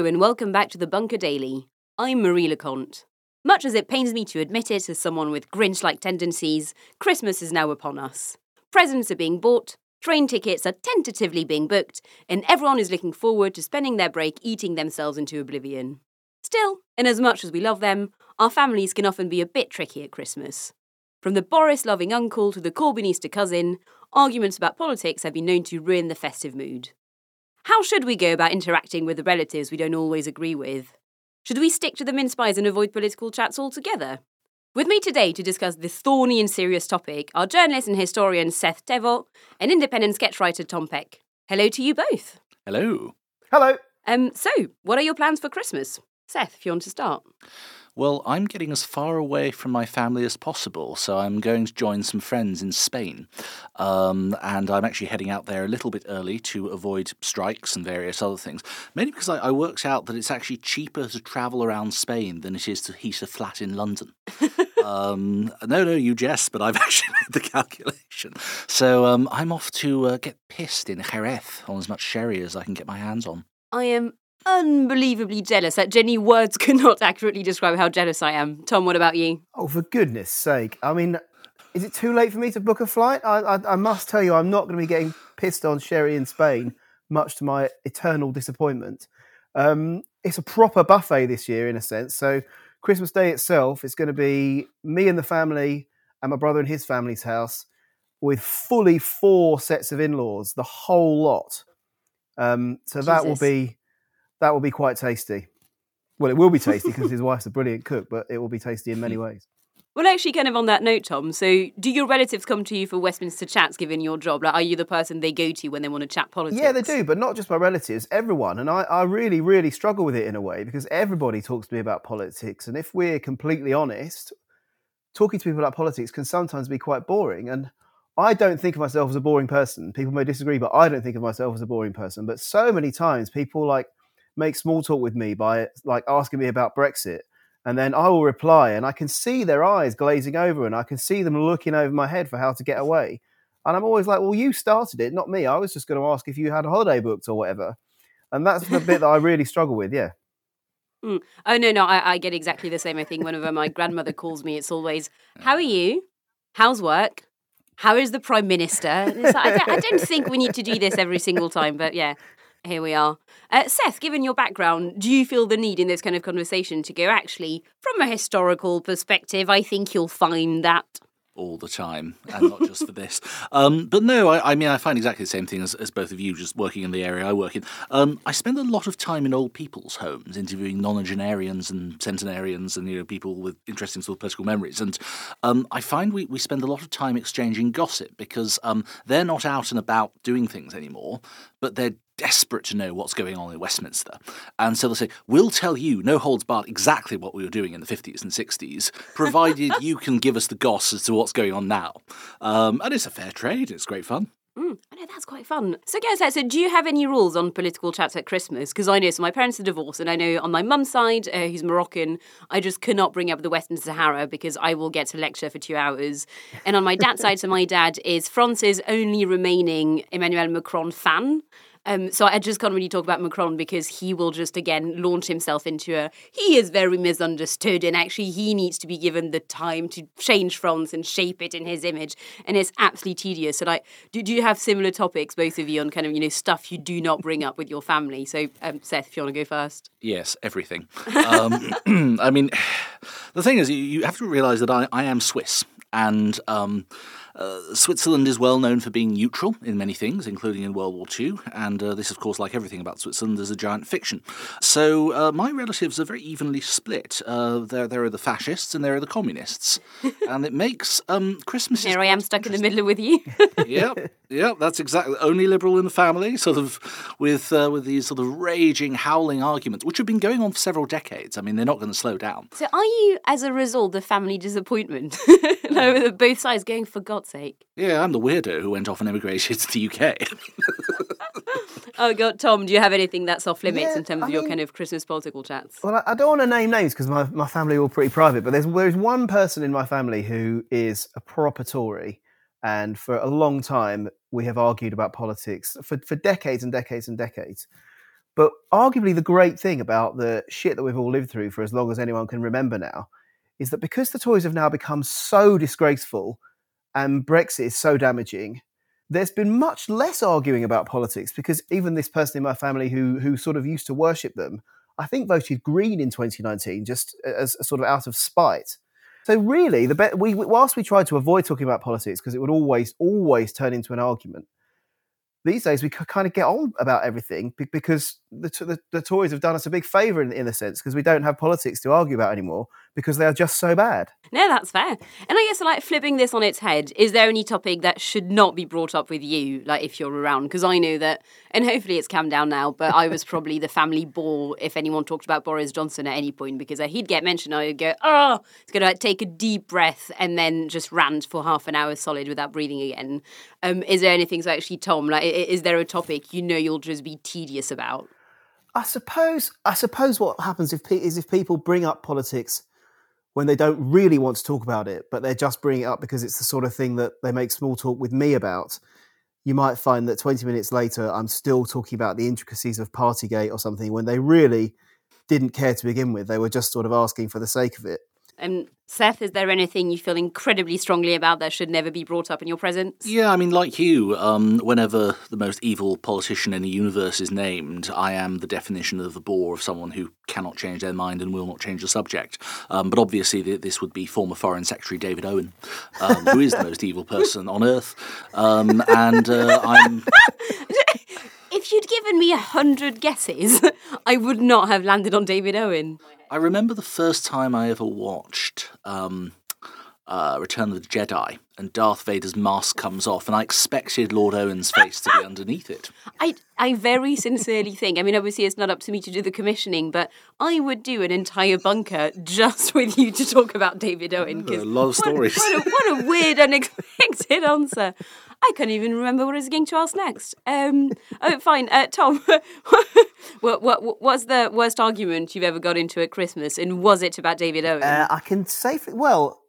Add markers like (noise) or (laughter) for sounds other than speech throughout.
And welcome back to the Bunker Daily. I'm Marie Le Conte. Much as it pains me to admit it as someone with Grinch like tendencies, Christmas is now upon us. Presents are being bought, train tickets are tentatively being booked, and everyone is looking forward to spending their break eating themselves into oblivion. Still, inasmuch as we love them, our families can often be a bit tricky at Christmas. From the Boris loving uncle to the Corbynista cousin, arguments about politics have been known to ruin the festive mood. How should we go about interacting with the relatives we don't always agree with? Should we stick to the mince pies and avoid political chats altogether? With me today to discuss this thorny and serious topic are journalist and historian Seth Thévoz and independent sketch writer Tom Peck. Hello to you both. Hello. Hello. Um, so, what are your plans for Christmas? Seth, if you want to start. Well, I'm getting as far away from my family as possible, so I'm going to join some friends in Spain. Um, and I'm actually heading out there a little bit early to avoid strikes and various other things. Mainly because I, I worked out that it's actually cheaper to travel around Spain than it is to heat a flat in London. (laughs) um, no, no, you jest, but I've (laughs) actually made the calculation. So um, I'm off to uh, get pissed in Jerez on as much sherry as I can get my hands on. I am unbelievably jealous. That Jenny words cannot accurately describe how jealous I am. Tom, what about you? Oh, for goodness sake. I mean, is it too late for me to book a flight? I, I, I must tell you, I'm not going to be getting pissed on sherry in Spain, much to my eternal disappointment. Um, it's a proper buffet this year, in a sense. So, Christmas Day itself is going to be me and the family and my brother and his family's house with fully four sets of in laws, the whole lot. Um, so, that will be that will be quite tasty. Well, it will be tasty because his (laughs) wife's a brilliant cook, but it will be tasty in many mm. ways. Well, actually, kind of on that note, Tom. So, do your relatives come to you for Westminster chats, given your job? Like, are you the person they go to when they want to chat politics? Yeah, they do, but not just my relatives, everyone. And I, I really, really struggle with it in a way because everybody talks to me about politics. And if we're completely honest, talking to people about politics can sometimes be quite boring. And I don't think of myself as a boring person. People may disagree, but I don't think of myself as a boring person. But so many times people like make small talk with me by like asking me about Brexit. And then I will reply, and I can see their eyes glazing over, and I can see them looking over my head for how to get away. And I'm always like, well, you started it, not me. I was just going to ask if you had a holiday booked or whatever. And that's the bit that I really struggle with. Yeah. (laughs) Mm. Oh no, no, I, I get exactly the same. I think whenever my grandmother calls me, it's always, "How are you? How's work? How is the prime minister?" Like, I, I don't think we need to do this every single time, but yeah, here we are. Uh, Seth, given your background, do you feel the need in this kind of conversation to go actually from a historical perspective? I think you'll find that. all the time, and not just for this. (laughs) Um, but no, I, I mean, I find exactly the same thing as, as both of you, just working in the area I work in. Um, I spend a lot of time in old people's homes, interviewing nonagenarians and centenarians and you know people with interesting sort of political memories. And um, I find we, we spend a lot of time exchanging gossip because um, they're not out and about doing things anymore, but they're desperate to know what's going on in Westminster. And so they'll say, We'll tell you, no holds barred, exactly what we were doing in the 50s and 60s, provided (laughs) you can give us the goss as to what's going on now. Um, and it's a fair trade, it's great fun. Mm, I know that's quite fun. So, guys, so do you have any rules on political chats at Christmas? Because I know, so my parents are divorced, and I know on my mum's side, uh, who's Moroccan, I just cannot bring up the Western Sahara because I will get to lecture for two hours. And on my dad's side, so my dad is France's only remaining Emmanuel Macron fan. Um, so I just can't really talk about Macron because he will just again launch himself into a he is very misunderstood and actually he needs to be given the time to change France and shape it in his image and it's absolutely tedious. So like, do, do you have similar topics, both of you, on kind of you know stuff you do not bring up with your family? So um, Seth, if you want to go first. Yes, everything. Um, (clears throat) I mean, (sighs) the thing is, you, have to realise that I, I am Swiss, and um, uh, Switzerland is well known for being neutral in many things, including in World War II. And uh, this, of course, like everything about Switzerland, is a giant fiction. So uh, my relatives are very evenly split. Uh, there, there are the fascists and there are the communists, (laughs) and it makes um, Christmas. Here I am stuck in the middle with you. (laughs) yep, yep, that's exactly only liberal in the family, sort of with uh, with these sort of raging, howling arguments, which have been going on for several decades. I mean, they're not going to slow down. so are you, as a result, the family disappointment? (laughs) no, both sides going for God's sake. Yeah, I'm the weirdo who went off and emigrated to the UK. Oh God, Tom, do you have anything that's off limits Yeah, in terms I of your mean- kind of Christmas political chats? Well, I I don't want to name names because my, my family are all pretty private, but there's, there's one person in my family who is a proper Tory. And for a long time, we have argued about politics for, for decades and decades and decades. But arguably, the great thing about the shit that we've all lived through for as long as anyone can remember now is that because the Tories have now become so disgraceful and Brexit is so damaging, there's been much less arguing about politics because even this person in my family who who sort of used to worship them, I think voted Green in 2019 just as sort of out of spite. So really, the be- we whilst we tried to avoid talking about politics because it would always always turn into an argument, these days we kind of get on about everything because the, the, the Tories have done us a big favour in, in a sense because we don't have politics to argue about anymore because they are just so bad. No, that's fair. And I guess like flipping this on its head, is there any topic that should not be brought up with you, like if you're around? Because I know that, and hopefully it's calmed down now, but I was probably the family bore if anyone talked about Boris Johnson at any point because he'd get mentioned, I would go, oh, it's going to like, take a deep breath and then just rant for half an hour solid without breathing again. Um, is there anything so actually, Tom, like, is there a topic you know you'll just be tedious about? I suppose. I suppose what happens if is if people bring up politics when they don't really want to talk about it, but they're just bringing it up because it's the sort of thing that they make small talk with me about. You might find that 20 minutes later, I'm still talking about the intricacies of Partygate or something when they really didn't care to begin with. They were just sort of asking for the sake of it. And Seth, is there anything you feel incredibly strongly about that should never be brought up in your presence? Yeah, I mean, like you, um, whenever the most evil politician in the universe is named, I am the definition of the bore of someone who cannot change their mind and will not change the subject. Um, but obviously, this would be former Foreign Secretary David Owen, um, who is the most evil person on earth. Um, and uh, I'm. (laughs) if you'd given me a hundred guesses, (laughs) I would not have landed on David Owen. I remember the first time I ever watched um, uh, Return of the Jedi, and Darth Vader's mask comes off, and I expected Lord Owen's face to be (laughs) underneath it. I, I very sincerely think, I mean, obviously it's not up to me to do the commissioning, but I would do an entire bunker just (laughs) with you to talk about David Owen. A lot of stories. What, what, a, (laughs) what a weird, unexpected answer. I can't even remember what I was going to ask next. Um, oh, fine. Uh, Tom, what, what what's the worst argument you've ever got into at Christmas, and was it about David Owen? Uh, I can safely. Well,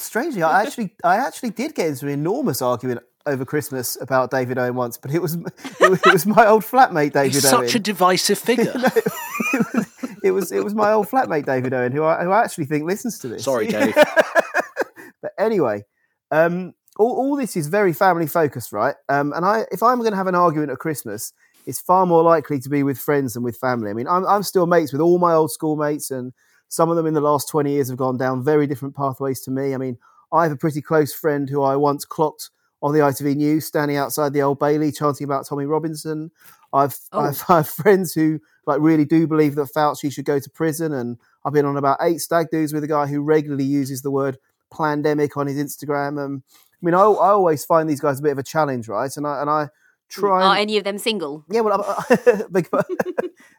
strangely, I actually I actually did get into an enormous argument over Christmas about David Owen once, but it was it was, (laughs) it was my old flatmate David He's Owen. Such a divisive (laughs) figure. no, it, was, it was it was my old flatmate David Owen who I who I actually think listens to this. Sorry, Dave. (laughs) but anyway, um, all, all this is very family focused, right? Um, and I, if I'm going to have an argument at Christmas, it's far more likely to be with friends than with family. I mean, I'm, I'm still mates with all my old schoolmates, and some of them in the last 20 years have gone down very different pathways to me. I mean, I have a pretty close friend who I once clocked on the ITV News standing outside the Old Bailey chanting about Tommy Robinson. I've, oh. I've, (laughs) I have friends who like really do believe that Fauci should go to prison, and I've been on about eight stag do's with a guy who regularly uses the word pandemic on his Instagram. Um, I mean, I, I always find these guys a bit of a challenge, right? And I and I try. Are any of them single? Yeah, well, (laughs)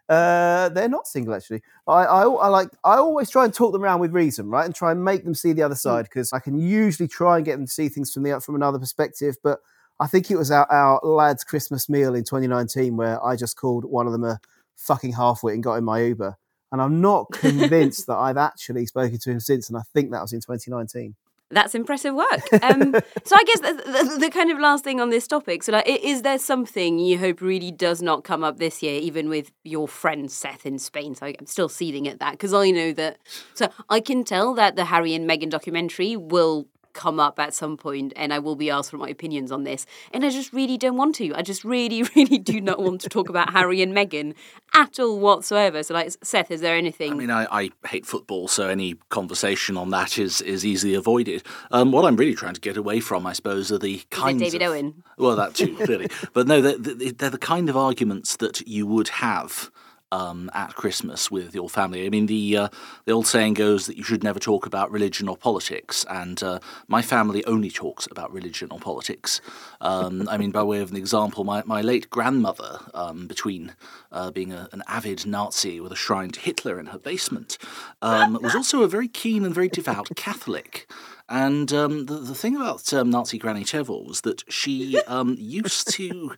uh, they're not single actually. I, I, I like I always try and talk them around with reason, right, and try and make them see the other hmm. side because I can usually try and get them to see things from the from another perspective. But I think it was our, our lads' Christmas meal in 2019 where I just called one of them a fucking halfwit and got in my Uber. And I'm not (laughs) convinced that I've actually spoken to him since, and I think that was in 2019. That's impressive work. Um, (laughs) so I guess the, the, the, kind of last thing on this topic. So, like, is there something you hope really does not come up this year, even with your friend Seth in Spain? So I'm still seething at that because I know that. So I can tell that the Harry and Meghan documentary will come up at some point and I will be asked for my opinions on this. And I just really don't want to. I just really, (laughs) really do not want to talk about Harry and Meghan at all whatsoever. So, like, Seth, is there anything? I mean, I, I hate football, so any conversation on that is, is easily avoided. Um, what I'm really trying to get away from, I suppose, are the kinds David of, Owen? Well, that too, clearly. but no, they're, they're the kind of arguments that you would have um, at Christmas with your family. I mean, the uh, the old saying goes that you should never talk about religion or politics, and uh, my family only talks about religion or politics. Um, I mean, by way of an example, my, my late grandmother, um, between uh, being a, an avid Nazi with a shrine to Hitler in her basement, um, was also a very keen and very devout Catholic. And um, the, the thing about um, Nazi Granny Thévoz was that she used to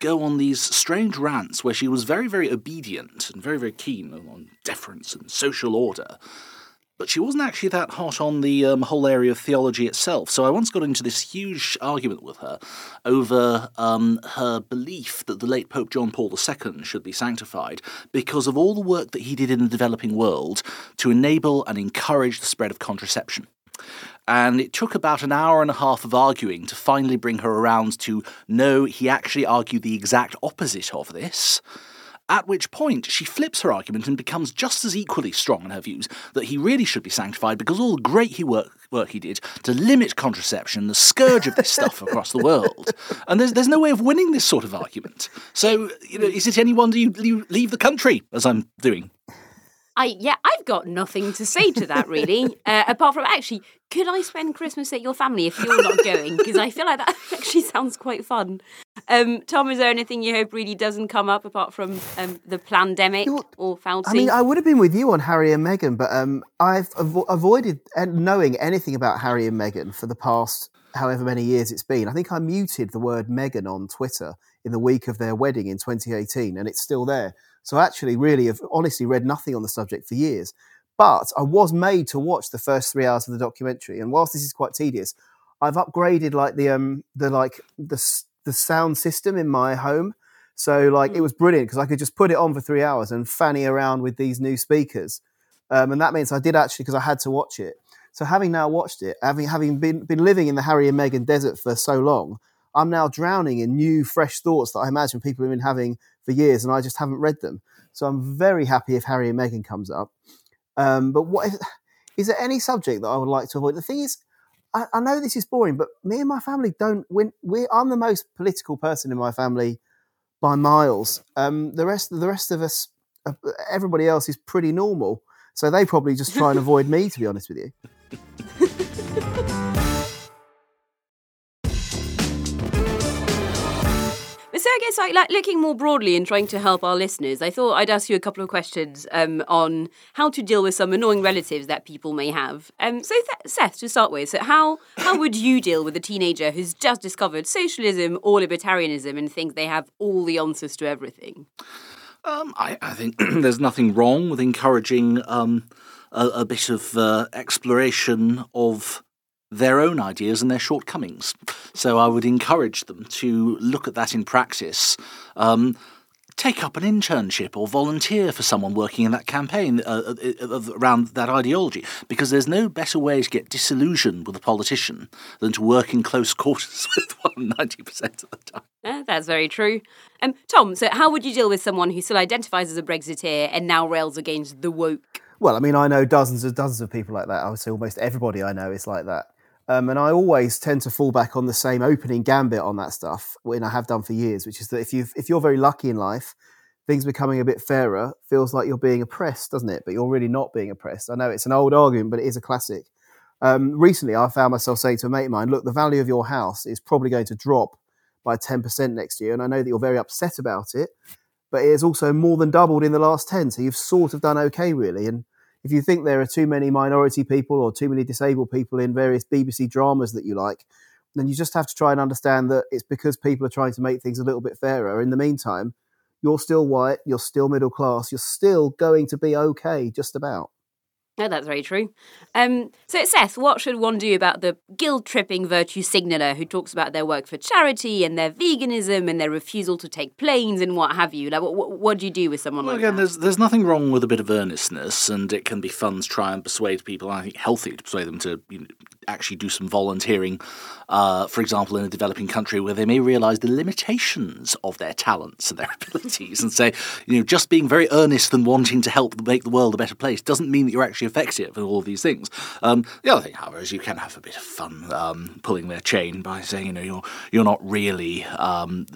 go on these strange rants where she was very, very obedient and very, very keen on deference and social order. but she wasn't actually that hot on the um, whole area of theology itself. So I once got into this huge argument with her over um, her belief that the late Pope John Paul II should be sanctified because of all the work that he did in the developing world to enable and encourage the spread of contraception. And it took about an hour and a half of arguing to finally bring her around to no, he actually argued the exact opposite of this. At which point, she flips her argument and becomes just as equally strong in her views that he really should be sanctified because all the great he work, work he did to limit contraception, the scourge of this stuff across the world. And there's, there's no way of winning this sort of argument. So, you know, is it any wonder you leave the country, as I'm doing? I yeah, I've got nothing to say to that really. (laughs) uh, apart from actually, could I spend Christmas at your family if you're not going? Because I feel like that (laughs) actually sounds quite fun. Um, Tom, is there anything you hope really doesn't come up apart from um, the pandemic or Fauci? I mean, I would have been with you on Harry and Meghan, but um, I've avo- avoided knowing anything about Harry and Meghan for the past however many years it's been. I think I muted the word Meghan on Twitter in the week of their wedding in 2018, and it's still there. So I actually really have honestly read nothing on the subject for years. But I was made to watch the first three hours of the documentary, and whilst this is quite tedious, I've upgraded like the um the like the the sound system in my home. So like it mm. was brilliant because I could just put it on for three hours and fanny around with these new speakers, um, and that means I did actually because I had to watch it. So having now watched it, having having been been living in the Harry and Meghan desert for so long, I'm now drowning in new, fresh thoughts that I imagine people have been having for years, and I just haven't read them. So I'm very happy if Harry and Meghan comes up. Um, but what is, is there any subject that I would like to avoid? The thing is, I, I know this is boring, but me and my family don't win. We I'm the most political person in my family by miles. Um, the rest the rest of us, uh, everybody else is pretty normal. So they probably just try and (laughs) avoid me, to be honest with you. (laughs) Guess like, like looking more broadly and trying to help our listeners, I thought I'd ask you a couple of questions um, on how to deal with some annoying relatives that people may have. Um, so Th- Seth, to start with, so how how would you deal with a teenager who's just discovered socialism or libertarianism and thinks they have all the answers to everything? Um, I, I, think (clears throat) there's nothing wrong with encouraging um, a, a, bit of uh, exploration of their own ideas and their shortcomings. So I would encourage them to look at that in practice. Um, take up an internship or volunteer for someone working in that campaign uh, uh, uh around that ideology because there's no better way to get disillusioned with a politician than to work in close (laughs) quarters with one 90% of the time. Yeah, that's very true. Um, Tom, so how would you deal with someone who still identifies as a Brexiteer and now rails against the woke? Well, I mean, I know dozens and dozens of people like that. I would say almost everybody I know is like that. Um, and I always tend to fall back on the same opening gambit on that stuff when I have done for years, which is that if you if you're very lucky in life, things becoming a bit fairer feels like you're being oppressed, doesn't it? But you're really not being oppressed. I know it's an old argument, but it is a classic. Um, recently, I found myself saying to a mate of mine, "Look, the value of your house is probably going to drop by ten percent next year, and I know that you're very upset about it, but it has also more than doubled in the last ten. So you've sort of done okay, really." And if you think there are too many minority people or too many disabled people in various BBC dramas that you like, then you just have to try and understand that it's because people are trying to make things a little bit fairer. In the meantime, you're still white, you're still middle class, you're still going to be okay, just about. No, that's very true. Um, so, Seth, what should one do about the guilt tripping virtue signaller who talks about their work for charity and their veganism and their refusal to take planes and what have you? Like, what, what do you do with someone well, like again, that? there's there's nothing wrong with a bit of earnestness, and it can be fun to try and persuade people. I think healthy to persuade them to you know, actually do some volunteering, uh, for example, in a developing country where they may realise the limitations of their talents and their (laughs) abilities, and say, you know, just being very earnest and wanting to help make the world a better place doesn't mean that you're actually effective and all of these things. Um, the other thing, however, is you can have a bit of fun um, pulling their chain by saying, you know, you're you're not really um,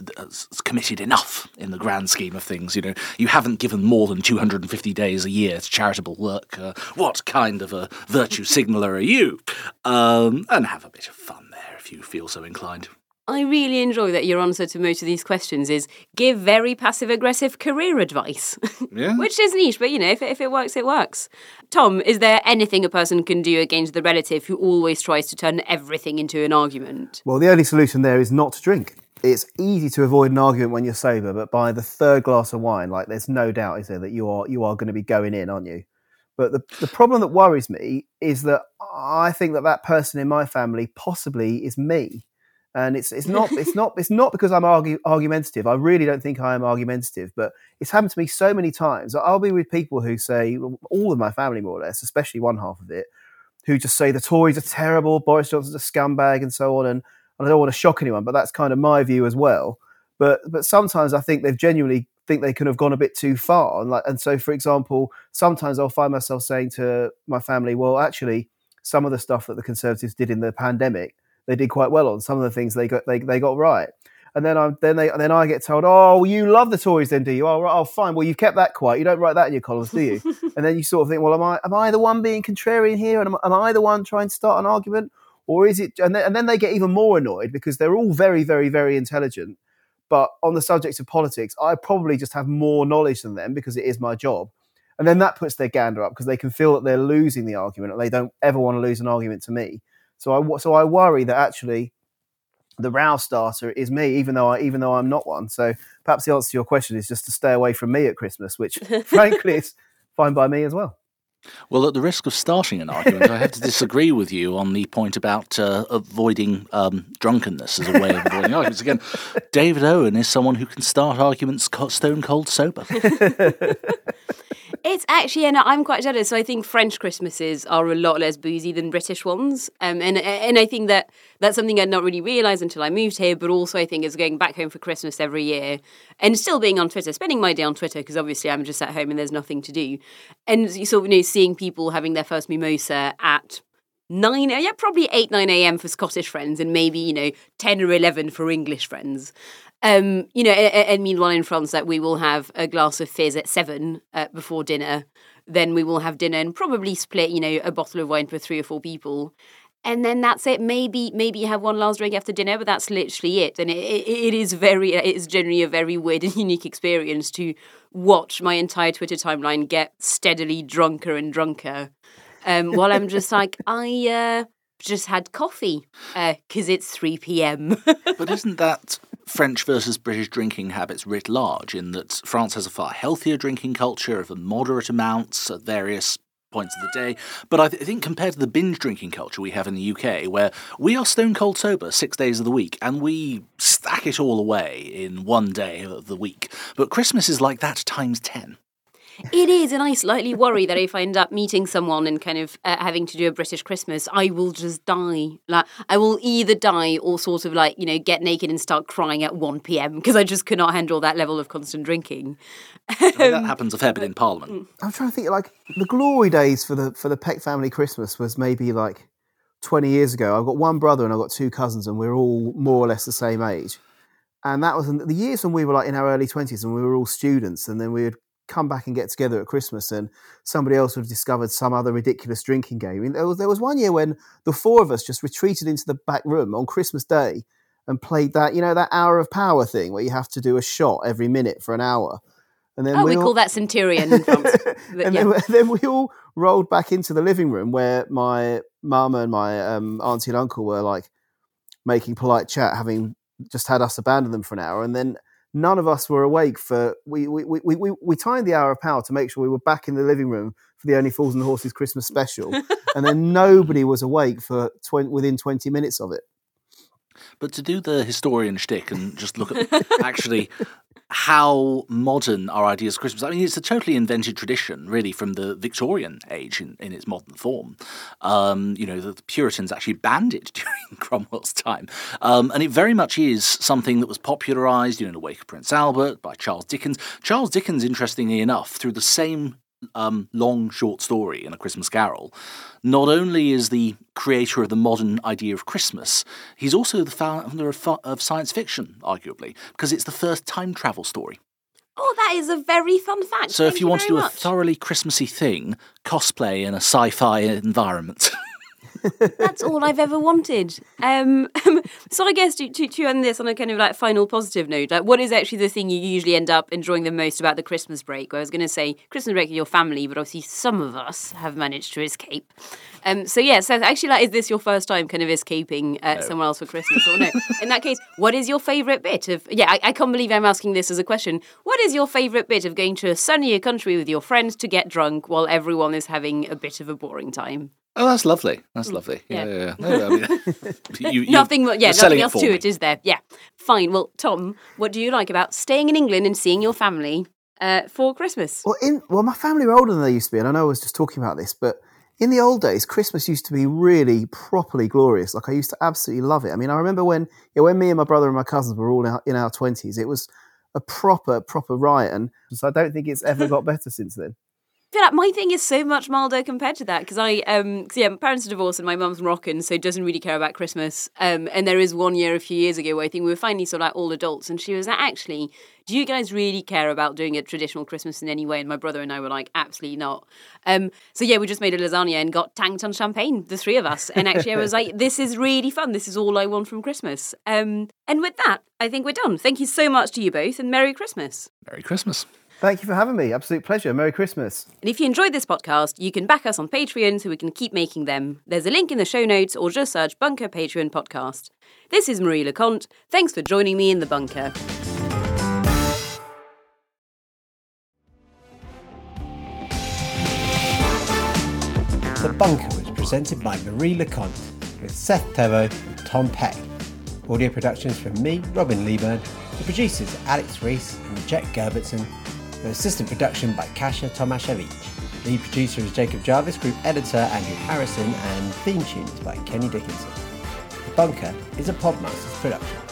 committed enough in the grand scheme of things. You know, you haven't given more than 250 days a year to charitable work. Uh, what kind of a virtue signaler are you? Um, and have a bit of fun there if you feel so inclined. I really enjoy that your answer to most of these questions is give very passive aggressive career advice. (laughs) Yeah. Which is niche, but you know, if it, if it works, it works. Tom, is there anything a person can do against the relative who always tries to turn everything into an argument? Well, the only solution there is not to drink. It's easy to avoid an argument when you're sober, but by the third glass of wine, like there's no doubt, is there, that you are you are going to be going in, aren't you? But the, the problem that worries me is that I think that that person in my family possibly is me. And it's it's not it's not it's not because I'm argue, argumentative. I really don't think I am argumentative, but it's happened to me so many times. I'll be with people who say all of my family more or less, especially one half of it, who just say the Tories are terrible, Boris Johnson's a scumbag, and so on. And, and I don't want to shock anyone, but that's kind of my view as well. But but sometimes I think they've genuinely think they could have gone a bit too far. And like, and so, for example, sometimes I'll find myself saying to my family, "Well, actually, some of the stuff that the Conservatives did in the pandemic, they did quite well on. Some of the things they got they, they got right." And then I'm then they then I get told, "Oh, well, you love the Tories, then, do you? Oh, right, oh, fine. Well, you've kept that quiet. You don't write that in your columns, do you?" (laughs) and then you sort of think, "Well, am I am I the one being contrarian here, and am, am I the one trying to start an argument, or is it?" And then, and then they get even more annoyed because they're all very, very, very intelligent but on the subject of politics, I probably just have more knowledge than them because it is my job. And then that puts their gander up because they can feel that they're losing the argument and they don't ever want to lose an argument to me. So I, so I worry that actually the row starter is me, even though I, even though I'm not one. So perhaps the answer to your question is just to stay away from me at Christmas, which (laughs) frankly is fine by me as well. Well, at the risk of starting an argument, I have to (laughs) disagree with you on the point about uh, avoiding um, drunkenness as a way of avoiding arguments. Again, (laughs) David Owen is someone who can start arguments stone cold sober. (laughs) It's actually, and I'm quite jealous. So I think French Christmases are a lot less boozy than British ones, um, and and I think that that's something I'd not really realised until I moved here. But also, I think is going back home for Christmas every year, and still being on Twitter, spending my day on Twitter because obviously I'm just at home and there's nothing to do, and of you know seeing people having their first mimosa at nine, yeah, probably eight, nine a.m. for Scottish friends, and maybe you know ten or eleven for English friends. Um, you know, and, and, meanwhile in France, that we will have a glass of fizz at seven uh, before dinner. Then we will have dinner and probably split, you know, a bottle of wine for three or four people, and then that's it. Maybe maybe you have one last drink after dinner, but that's literally it. And it, it, it is very, it is generally a very weird and (laughs) unique experience to watch my entire Twitter timeline get steadily drunker and drunker, um, while I'm just like, (laughs) I uh, just had coffee because uh, it's three p.m. (laughs) but isn't that French versus British drinking habits writ large, in that France has a far healthier drinking culture of moderate amounts at various points of the day. But I, th- I, think compared to the binge drinking culture we have in the UK, where we are stone cold sober six days of the week and we stack it all away in one day of the week. But Christmas is like that times 10. It is, and I slightly worry that if I end up meeting someone and kind of uh, having to do a British Christmas, I will just die. Like I will either die or sort of like you know get naked and start crying at one p.m. because I just cannot handle that level of constant drinking. I mean, that happens a fair bit in Parliament. Mm. I'm trying to think like the glory days for the for the Peck family Christmas was maybe like 20 years ago. I've got one brother and I've got two cousins, and we're all more or less the same age. And that was the years when we were like in our early 20s and we were all students, and then we would come back and get together at Christmas and somebody else would have discovered some other ridiculous drinking game. I mean, there, was, there was one year when the four of us just retreated into the back room on Christmas Day and played that, you know, that hour of power thing where you have to do a shot every minute for an hour. And then oh, we, we all... call that Centurion. (laughs) and yeah. then, (laughs) then, we all rolled back into the living room where my mum and my um, auntie and uncle were like making polite chat, having just had us abandon them for an hour. And then none of us were awake for we we, we, we, we timed the hour of power to make sure we were back in the living room for the only fools and horses christmas special (laughs) and then nobody was awake for 20, within 20 minutes of it but to do the historian shtick and just look at (laughs) actually how modern our ideas of Christmas. I mean, it's a totally invented tradition, really, from the Victorian age in, in its modern form. Um, you know, the, the, Puritans actually banned it (laughs) during (laughs) Cromwell's time, um, and it very much is something that was popularised, you know, in the wake of Prince Albert by Charles Dickens. Charles Dickens, interestingly enough, through the same um, long short story in A Christmas Carol, not only is the creator of the modern idea of Christmas, he's also the founder of, of science fiction, arguably, because it's the first time travel story. Oh, that is a very fun fact. So, Thank if you, you want to do much. a thoroughly Christmassy thing, cosplay in a sci fi environment. (laughs) That's all I've ever wanted. Um, (laughs) so I guess to, to, to end this on a kind of like final positive note, like what is actually the thing you usually end up enjoying the most about the Christmas break? I was going to say Christmas break with your family, but obviously some of us have managed to escape. Um, so yeah, so actually, like, is this your first time kind of escaping uh, somewhere else for Christmas or no? In that case, what is your favourite bit of? Yeah, I, I can't believe I'm asking this as a question. What is your favourite bit of going to a sunnier country with your friends to get drunk while everyone is having a bit of a boring time? Oh, that's lovely. That's lovely. Yeah, yeah. yeah. yeah. No, I mean, (laughs) you, you, nothing, yeah, you're nothing else for to me. it, is there? Yeah, fine. Well, Tom, what do you like about staying in England and seeing your family uh, for Christmas? Well, in well, my family are older than they used to be, and I know I was just talking about this, but in the old days, Christmas used to be really properly glorious. Like I used to absolutely love it. I mean, I remember when yeah, when me and my brother and my cousins were all in our, in our twenties, it was a proper proper riot, and so I don't think it's ever got better since then. Feel like my thing is so much milder compared to that because I, um, 'cause, yeah, my parents are divorced and my mum's Moroccan, so doesn't really care about Christmas. Um, and there is one year a few years ago where I think we were finally sort of like all adults, and she was like, actually, do you guys really care about doing a traditional Christmas in any way? And my brother and I were like, absolutely not. Um, so yeah, we just made a lasagna and got tanked on champagne, the three of us. And actually, I was like, this is really fun. This is all I want from Christmas. Um, and with that, I think we're done. Thank you so much to you both, and Merry Christmas. Merry Christmas. Thank you for having me. Absolute pleasure. Merry Christmas. And if you enjoyed this podcast, you can back us on Patreon so we can keep making them. There's a link in the show notes or just search Bunker Patreon Podcast. This is Marie Le Conte. Thanks for joining me in the bunker. The Bunker was presented by Marie Le Conte with Seth Thévoz and Tom Peck. Audio productions from me, Robin Leburn. The producers Alex Rees and Jet Gerbertson. The assistant production by Kasia Tomasiewicz. Lead producer is Jacob Jarvis, group editor Andrew Harrison, and theme tunes by Kenny Dickinson. The Bunker is a Podmasters production.